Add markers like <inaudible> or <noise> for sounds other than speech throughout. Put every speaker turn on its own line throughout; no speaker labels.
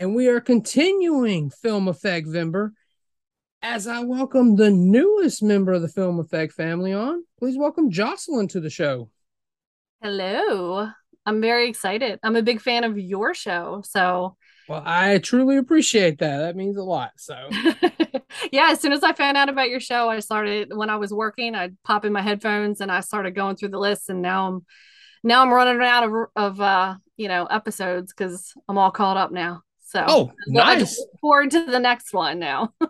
and we are continuing Film Effectvember as I welcome the newest member of the Film Effect family on. Please welcome Jocelyn to the show.
Hello. I'm very excited. I'm a big fan of your show. So,
Well, I truly appreciate that. That means a lot. So, <laughs>
yeah, as soon as I found out about your show, I started when I was working, I'd pop in my headphones and I started going through the list and now I'm now I'm running out of of uh, you know, episodes cuz I'm all caught up now. So,
oh, nice.
forward to the next one now. <laughs>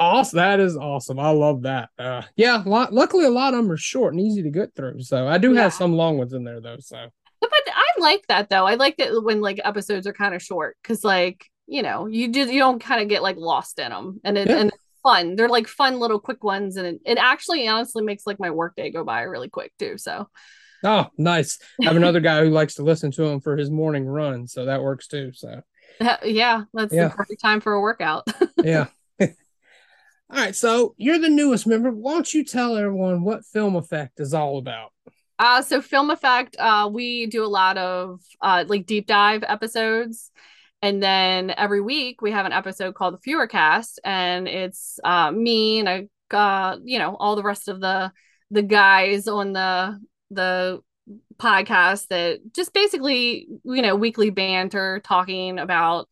Awesome. That is awesome. I love that. Uh, yeah, lot, luckily, a lot of them are short and easy to get through. So, I do
Yeah.
have some long ones in there, though. So,
But I like that though. I like that when like episodes are kind of short because like you know you just you don't kind of get like lost in them and it
Yeah.
and it's fun. They're like fun little quick ones and it, it actually honestly makes like my workday go by really quick too. So
oh, nice. I have another guy who likes to listen to him for his morning run. So, that works too. So, <laughs>
yeah, that's
Yeah.
the perfect time for a workout. <laughs>
yeah. <laughs> all right. So, you're the newest member. Why don't you tell everyone what Film Effect is all about?
Uh, so Film Effect, uh, we do a lot of uh, like deep dive episodes, and then every week we have an episode called the Fewer Cast, and it's uh, me and I, uh, you know, all the rest of the the guys on the the podcast that just basically you know weekly banter talking about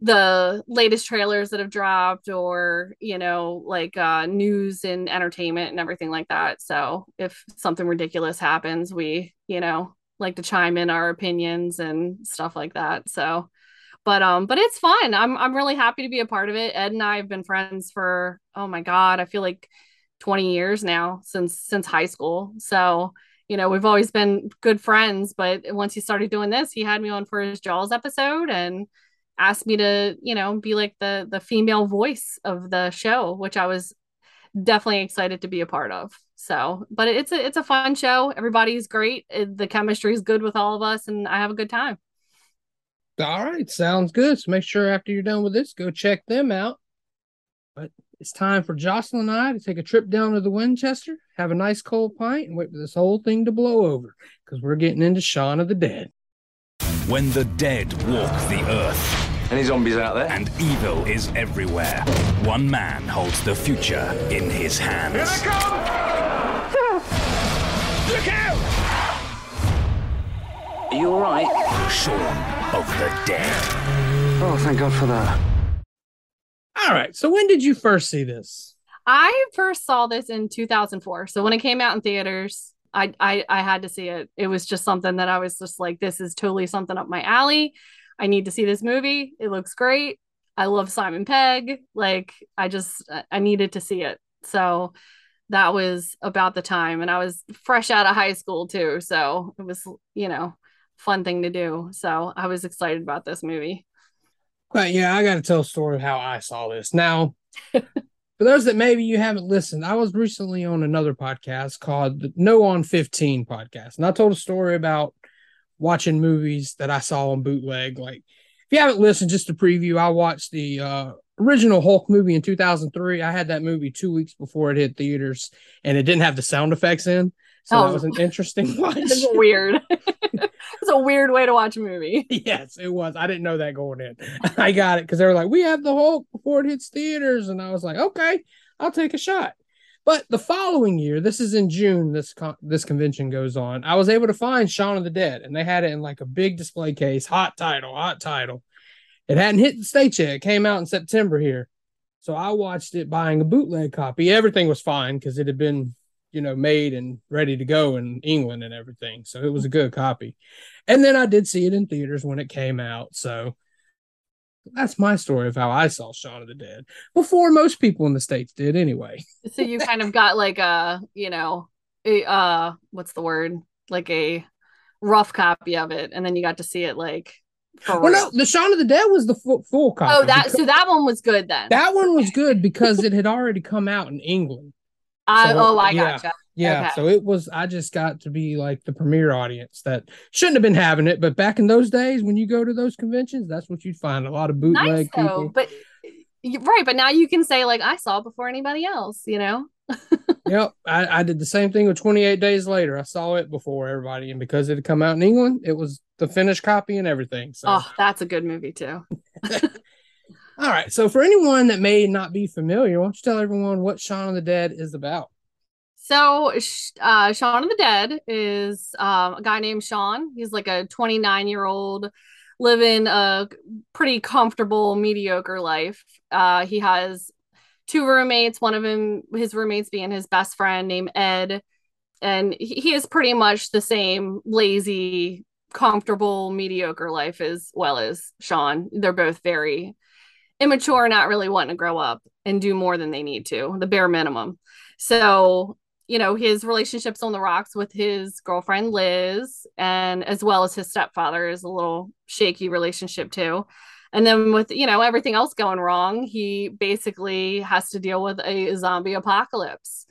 the latest trailers that have dropped or you know like uh news and entertainment and everything like that. So if something ridiculous happens we you know like to chime in our opinions and stuff like that. So but um but it's fun. I'm i'm really happy to be a part of it. Ed and i have been friends for oh my god i feel like 20 years now since since high school. So you know we've always been good friends but once he started doing this he had me on for his jaws episode and asked me to you know be like the the female voice of the show which i was definitely excited to be a part of so but it's a it's a fun show everybody's great the chemistry is good with all of us and i have a good time
All right. Sounds good. So, make sure after you're done with this, go check them out. But it's time for Jocelyn and I to take a trip down to the Winchester, have a nice cold pint, and wait for this whole thing to blow over because we're getting into Shaun of the Dead.
When the dead walk the earth
Any zombies out there?
and evil is everywhere, one man holds the future in his hands. <laughs> Look out!
Are you alright?
Shaun of the Dead.
Oh, thank God for that.
All right. So, when did you first see this?
i first saw this in 2004 so when it came out in theaters I, I i had to see it. It was just something that i was just like this is totally something up my alley. I need to see this movie. It looks great. I love simon pegg. Like i just i needed to see it. So that was about the time. And i was fresh out of high school too. So it was you know fun thing to do. So i was excited about this movie
But yeah, I got to tell a story of how I saw this. Now, <laughs> for those that maybe you haven't listened, I was recently on another podcast called the No on 15 podcast. And I told a story about watching movies that I saw on bootleg. Like, if you haven't listened, just a preview, I watched the uh, original Hulk movie in 2003. I had that movie two weeks before it hit theaters and it didn't have the sound effects in. So
Oh.
that was an interesting <laughs> watch.
weird <laughs> it's a weird way to watch a movie <laughs>
Yes, it was. I didn't know that going in. <laughs> I got it because they were like, we have the Hulk before it hits theaters. And I was like, okay, I'll take a shot. But the following year, this is in June, this con- this convention goes on. I was able to find Shaun of the Dead, and they had it in like a big display case, hot title, hot title. It hadn't hit the States yet. It came out in September here. So I watched it buying a bootleg copy. Everything was fine because it had been, you know, made and ready to go in England and everything. So it was a good copy. And then I did see it in theaters when it came out. So that's my story of how I saw Shaun of the Dead before most people in the States did anyway.
so you kind of got like a you know a, uh what's the word like a rough copy of it and then you got to see it like
Well,
real.
no, the Shaun of the Dead was the full, full copy.
oh, that so that one was good then.
that one was good because it had already come out in England.
I,
so,
oh, I
yeah.
gotcha.
Yeah,
Okay.
so it was. I just got to be like the premiere audience that shouldn't have been having it, but back in those days, when you go to those conventions, that's what you'd find a lot of bootleg
Nice though,
people.
but right, but now you can say like I saw it before anybody else. You know. <laughs>
Yep, I, I did the same thing with 28 Days Later. I saw it before everybody, and because it had come out in England, it was the finished copy and everything. So,
Oh, that's a good movie too. <laughs>
all right. So, for anyone that may not be familiar, why don't you tell everyone what Shaun of the Dead is about?
So, uh, Shaun of the Dead is um, a guy named Shaun. He's like a 29 year old living a pretty comfortable, mediocre life. Uh, he has two roommates, one of him, his roommates being his best friend named Ed. And he is pretty much the same lazy, comfortable, mediocre life as well as Shaun. They're both very immature, not really wanting to grow up and do more than they need to, the bare minimum. So, you know, his relationship's on the rocks with his girlfriend Liz, and as well as his stepfather is a little shaky relationship too. And then with, you know, everything else going wrong, he basically has to deal with a zombie apocalypse.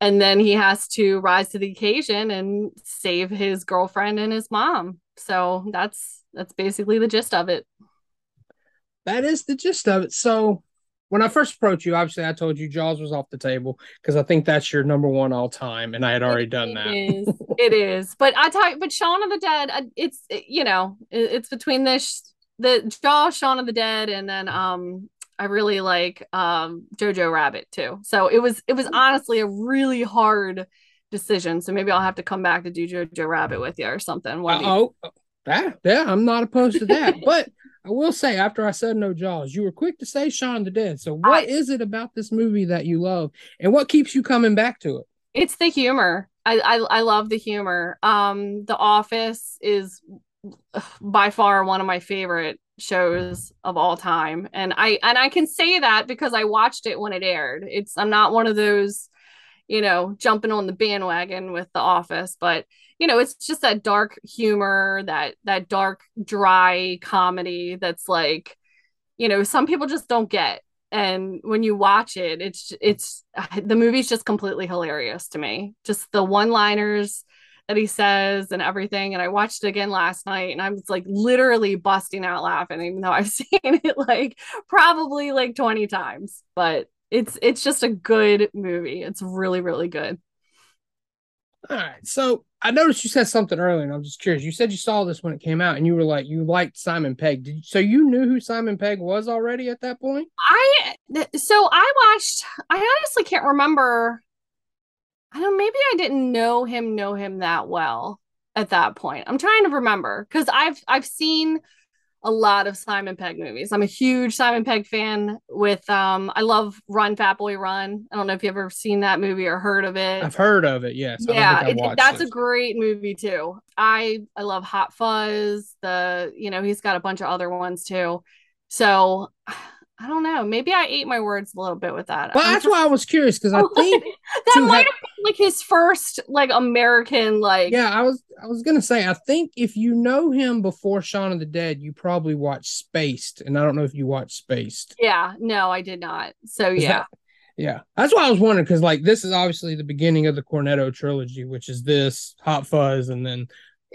And then he has to rise to the occasion and save his girlfriend and his mom. So that's that's basically the gist of it.
That is the gist of it. So, when I first approached you, obviously I told you Jaws was off the table because I think that's your number one all time, and I had already done that.
It is. <laughs> It is. But I you, but Shaun of the Dead, uh, it's you know, it's between this the Jaw, Shaun of the Dead, and then um, I really like um Jojo Rabbit too. So it was it was honestly a really hard decision. So maybe I'll have to come back to do Jojo Rabbit with you or something.
Oh, yeah, yeah, I'm not opposed to that. <laughs> but I will say, after I said no Jaws, you were quick to say Shaun the Dead. So, what is
I-
it about this movie that you love, and what keeps you coming back to it?
It's the humor. I, I I love the humor. Um, The Office is by far one of my favorite shows of all time, and I and I can say that because I watched it when it aired. It's I'm not one of those, you know, jumping on the bandwagon with The Office, but you know, it's just that dark humor, that that dark, dry comedy that's like, you know, some people just don't get. And when you watch it it's it's <sighs> the movie's just completely hilarious to me. Just the one liners that he says and everything. And i watched it again last night and i was like literally busting out laughing even though i've <laughs> seen it like probably like 20 times. But it's it's just a good movie it's really really good
All right. So I noticed you said something earlier, and I'm just curious. You said you saw this when it came out, and you were like, you liked Simon Pegg. Did you, so you knew who Simon Pegg was already at that point?
I so I watched. I honestly can't remember. I don't. Maybe I didn't know him know him that well at that point. I'm trying to remember because I've I've seen a lot of Simon Pegg movies. I'm a huge Simon Pegg fan. With um, I love Run Fat Boy Run. I don't know if you've ever seen that movie or heard of it
I've heard of it. Yes.
Yeah it- that's
it.
a great movie too i i love hot fuzz the you know he's got a bunch of other ones too so <sighs> i don't know maybe i ate my words a little bit with that
Well,
I'm
that's
trying-
why I was curious because I <laughs> think
that might
have-
have been like his first like american like
Yeah, I was I was gonna say I think if you know him before Shaun of the Dead, you probably watched Spaced, and I don't know if you watched Spaced.
yeah no i did not so
Is
yeah
that- yeah, that's why I was wondering because like this is obviously the beginning of the Cornetto trilogy, which is this Hot Fuzz, and then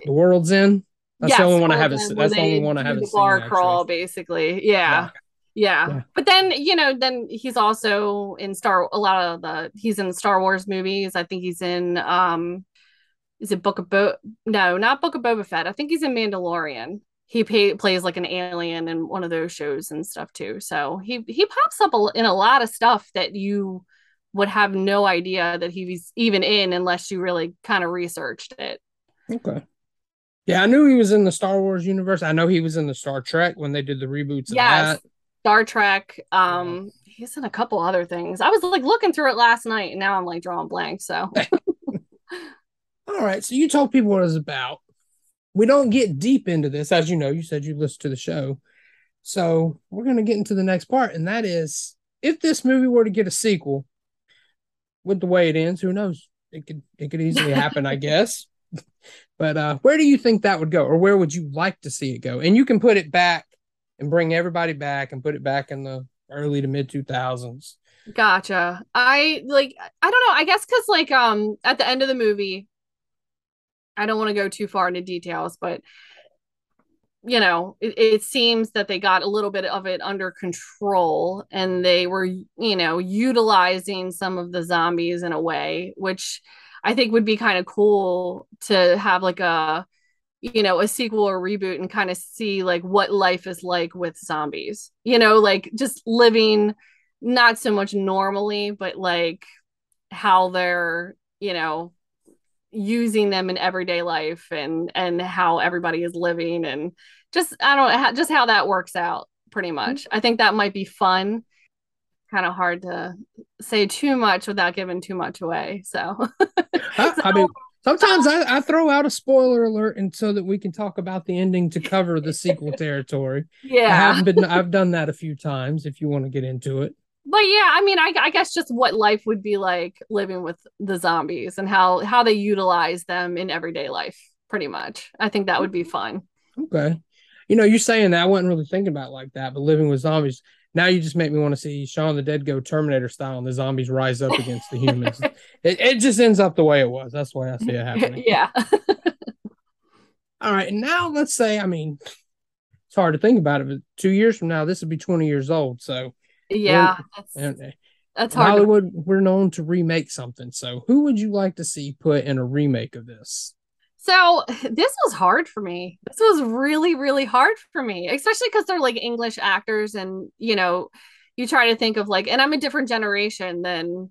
The World's End. That's
Yes,
the only one I haven't.
then
se-
where
That's the only one I haven't seen.
bar
actually.
crawl basically yeah. yeah
Yeah.
but then you know then he's also in star a lot of the he's in star wars movies i think he's in um is it book of bo no not book of boba fett i think he's in mandalorian he pay, plays like an alien in one of those shows and stuff too so he he pops up a, in a lot of stuff that you would have no idea that he was even in unless you really kind of researched it
Okay. Yeah, I knew he was in the Star Wars universe. I know he was in the Star Trek when they did the reboots. Of
Yes. Star Trek. Um, he's in a couple other things. I was like looking through it last night, and now I'm like drawing blank. So <laughs>
All right. So you told people what it was about. We don't get deep into this, as you know. You said you listened to the show. So we're going to get into the next part, and that is if this movie were to get a sequel, with the way it ends, who knows? It could it could easily <laughs> happen, I guess. But uh, where do you think that would go, or where would you like to see it go? And you can put it back and bring everybody back and put it back in the early to mid two thousands.
Gotcha. I like I don't know. I guess cuz like um at the end of the movie I don't want to go too far into details, but you know, it, it seems that they got a little bit of it under control and they were, you know, utilizing some of the zombies in a way which I think would be kind of cool to have like a you know a sequel or reboot and kind of see like what life is like with zombies you know like just living not so much normally but like how they're you know using them in everyday life and and how everybody is living and just i don't know just how that works out pretty mm-hmm. much. I think that might be fun. Kind of hard to say too much without giving too much away so, <laughs>
I, I mean sometimes oh. I, I throw out a spoiler alert and so that we can talk about the ending to cover the sequel <laughs> territory. Yeah, i
yeah.
haven't been i've <laughs> done that a few times if you want to get into it.
But yeah i mean I, I guess just what life would be like living with the zombies and how how they utilize them in everyday life pretty much. I think that would be mm-hmm. fun.
Okay. You know, you're saying that I wasn't really thinking about like that, but living with zombies. Now you just make me want to see Shaun the Dead go Terminator style and the zombies rise up against the humans. <laughs> It, it just ends up the way it was. That's the way I see it happening. <laughs>
yeah <laughs>
All right. And now let's say, I mean, it's hard to think about it, but two years from now, this would be 20 years old. So,
yeah that's,
and uh,
that's hard to,
Hollywood, we're known to remake something. So, who would you like to see put in a remake of this?
So <sighs> this was hard for me. This was really really hard for me especially because they're like english actors and you know you try to think of like and i'm a different generation than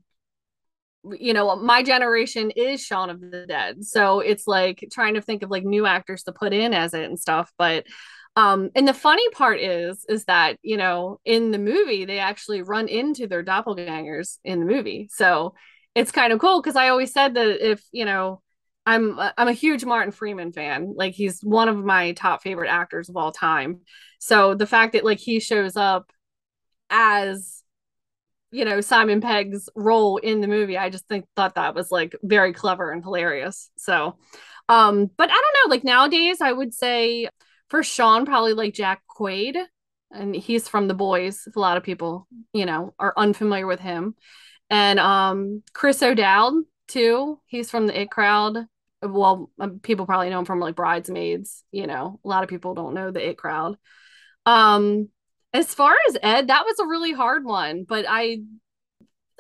you know my generation is Shaun of the Dead. So it's like trying to think of like new actors to put in as it and stuff. But um and the funny part is is that you know in the movie they actually run into their doppelgangers in the movie. So it's kind of cool because I always said that if you know I'm I'm a huge Martin Freeman fan. Like he's one of my top favorite actors of all time. So the fact that like he shows up as you know Simon Pegg's role in the movie I just think thought that was like very clever and hilarious. So um but I don't know. Like nowadays I would say for Shaun probably like Jack Quaid and he's from The Boys a lot of people you know are unfamiliar with him. And um Chris O'Dowd too. He's from the It Crowd. Well um, people probably know him from like Bridesmaids you know. A lot of people don't know the It Crowd. Um as far as Ed, that was a really hard one, but I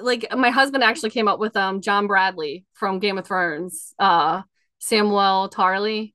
like my husband actually came up with um John Bradley from Game of Thrones, uh Samwell Tarly.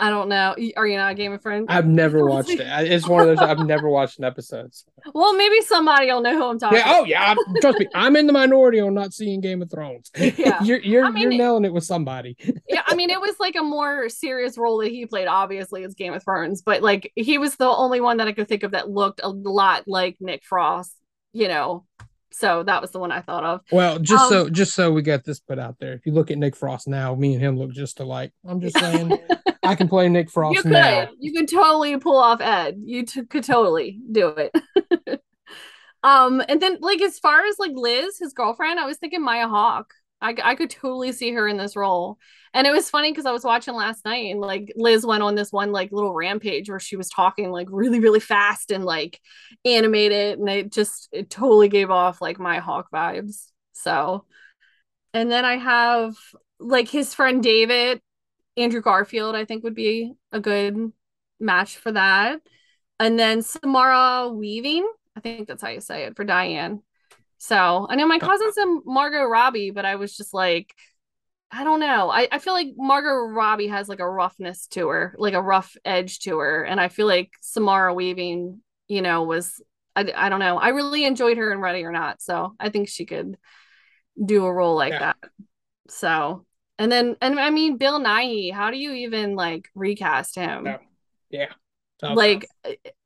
I don't know. Are you not a Game of Thrones?
I've never <laughs> watched it. It's one of those I've never watched an episode.
well, maybe somebody will know who I'm talking.
Yeah. Oh, yeah. I'm- Trust me, <laughs> I'm in the minority on not seeing Game of Thrones. <laughs>
Yeah.
you're you're
I mean,
you're nailing it with somebody.
yeah, I mean, it was like a more serious role that he played. Obviously, as Game of Thrones, but like he was the only one that I could think of that looked a lot like Nick Frost. You know, so that was the one I thought of.
Well, just
Um,
so just so we got this put out there, if you look at Nick Frost now, me and him look just alike. I'm just saying, <laughs> I can play Nick Frost
you could,
now.
you could totally pull off Ed. You t- could totally do it. <laughs> um, and then like as far as like Liz, his girlfriend, I was thinking Maya Hawke. I, I could totally see her in this role. And it was funny because I was watching last night and like Liz went on this one like little rampage where she was talking like really, really fast and like animated. And it just, it totally gave off like Maya Hawke vibes. So, and then I have like his friend David, Andrew Garfield, I think would be a good match for that. And then Samara Weaving, I think that's how you say it for Diane. So I know my uh-huh. cousin said Margot Robbie, but I was just like, I don't know. I, I feel like Margot Robbie has like a roughness to her, like a rough edge to her. And I feel like Samara Weaving, you know, was, I, I don't know. I really enjoyed her in Ready or Not. So I think she could do a role like
Yeah.
that. So, and then, and I mean, Bill Nighy, how do you even like recast him?
Yeah. Yeah. Tough.
like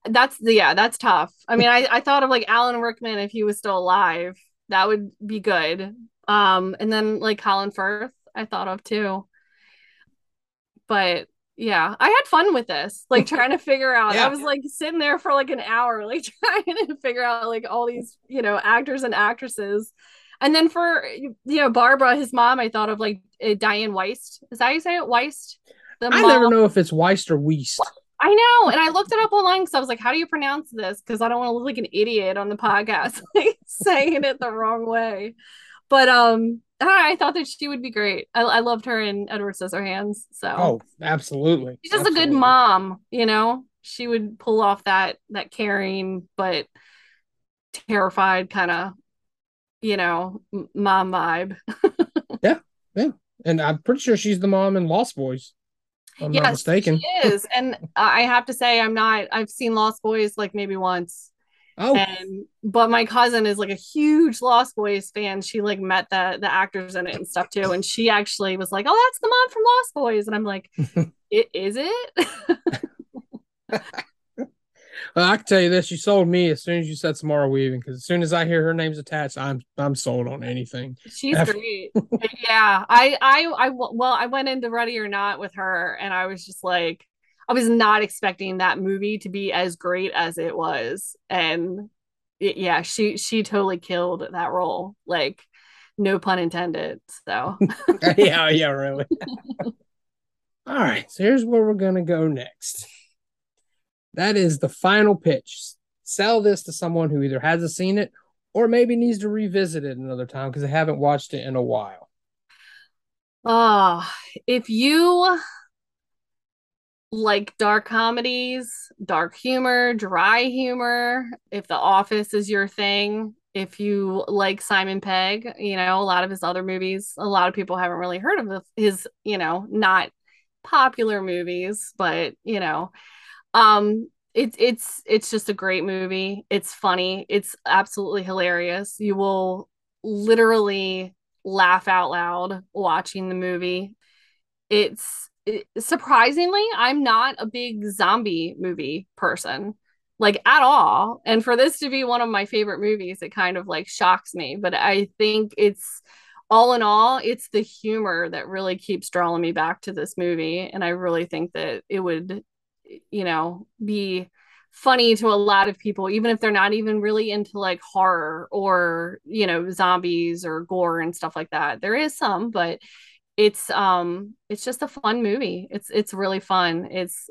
that's the yeah that's tough i mean i i thought of like alan rickman if he was still alive that would be good um and then like colin firth i thought of too but yeah i had fun with this like trying to figure out <laughs>
Yeah.
i was like sitting there for like an hour <laughs> like trying to figure out like all these you know actors and actresses And then for you know Barbara, his mom, I thought of like uh, Dianne Wiest. Is that how you say it? Wiest. The
I
mom.
never know if it's Wiest or Wiest.
I know, and I looked it up online because I was like, "How do you pronounce this?" Because I don't want to look like an idiot on the podcast, <laughs> like saying it the wrong way. But um, I thought that she would be great. I, I loved her in Edward Scissorhands. So
Oh, absolutely.
she's just a good mom. You know, she would pull off that that caring but terrified kind of, you know, mom vibe. <laughs> Yeah, yeah.
And I'm pretty sure she's the mom in Lost Boys. I'm not
yes,
mistaken.
she is. And I have to say, I'm not. I've seen Lost Boys like maybe once.
Oh,
and but my cousin is like a huge Lost Boys fan. She like met the the actors in it and stuff too, and she actually was like, "Oh, that's the mom from Lost Boys," and I'm like, <laughs> "It is it?" <laughs>
I can tell you this: you sold me as soon as you said Samara Weaving. Because as soon as I hear her name's attached, I'm I'm sold on anything.
She's
F-
great. yeah, I I I well, I went into Ready or Not with her, and I was just like, I was not expecting that movie to be as great as it was, and it, yeah, she she totally killed that role. Like, no pun intended. So. <laughs>
yeah, yeah, really. <laughs> All right, so here's where we're gonna go next. That is the final pitch. Sell this to someone who either hasn't seen it or maybe needs to revisit it another time because they haven't watched it in a while.
Oh, if you like dark comedies, dark humor, dry humor, if The Office is your thing, if you like Simon Pegg, you know, a lot of his other movies, a lot of people haven't really heard of his, you know, not popular movies, but you know, um it's it's it's just a great movie. It's funny. It's absolutely hilarious. You will literally laugh out loud watching the movie. It's it, surprisingly, I'm not a big zombie movie person, like at all. And for this to be one of my favorite movies, it kind of like shocks me. But I think it's all in all, it's the humor that really keeps drawing me back to this movie. And I really think that it would, you know, be funny to a lot of people, even if they're not even really into like horror or, you know, zombies or gore and stuff like that. There is some, but it's um it's just a fun movie. It's it's really fun. It's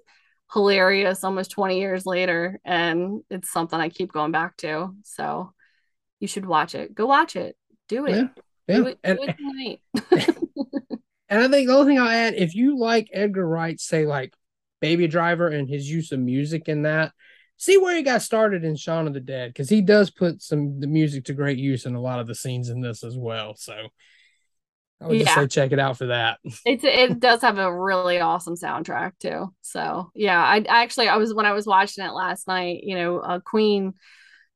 hilarious almost 20 years later and it's something I keep going back to. So you should watch it. Go watch it. Do it.
Yeah, yeah.
Do it,
And,
do it tonight. <laughs>
and I think the only thing I'll add, if you like Edgar Wright, say like Baby Driver and his use of music in that, see where he got started in Shaun of the Dead because he does put some the music to great use in a lot of the scenes in this as well. So I would just
Yeah.
say check it out for that. <laughs>
It's it does have a really awesome soundtrack too. So yeah, I, I actually I was when I was watching it last night, you know, uh, Queen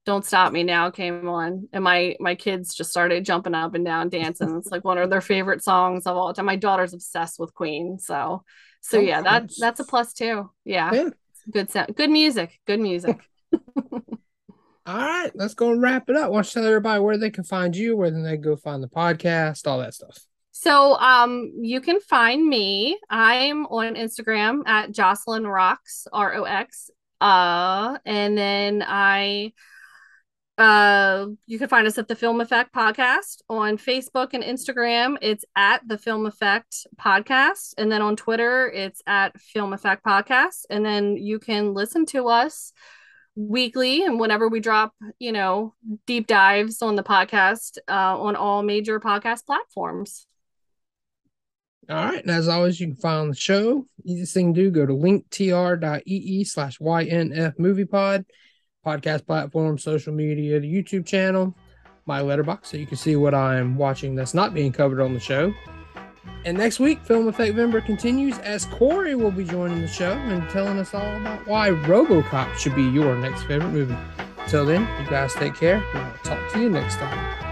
Don't Stop Me Now came on and my my kids just started jumping up and down dancing. It's like one of their favorite songs of all time. My daughter's obsessed with Queen. So so
Oh,
yeah, that
nice.
that's a plus too. Yeah.
Yeah.
Good sound good music. Good music. <laughs>
All right, let's go and wrap it up. Why don't you tell everybody where they can find you, where then they go find the podcast, all that stuff.
So um you can find me. I'm on Instagram at Jocelyn Rocks, R O X. Uh and then I uh you can find us at the Film Effect Podcast on Facebook and Instagram. It's at the Film Effect Podcast. And then on Twitter, it's at Film Effect Podcast. And then you can listen to us weekly and whenever we drop, you know, deep dives on the podcast uh, on all major podcast platforms.
All right. And as always, you can find the show. Easiest thing to do, go to linktr.ee slash YNF movie pod, podcast platform, social media, the YouTube channel, my Letterboxd, so you can see what I'm watching that's not being covered on the show. And next week, Film Effectvember continues as Corey will be joining the show and telling us all about why Robocop should be your next favorite movie. Until then, you guys take care. and I'll talk to you next time.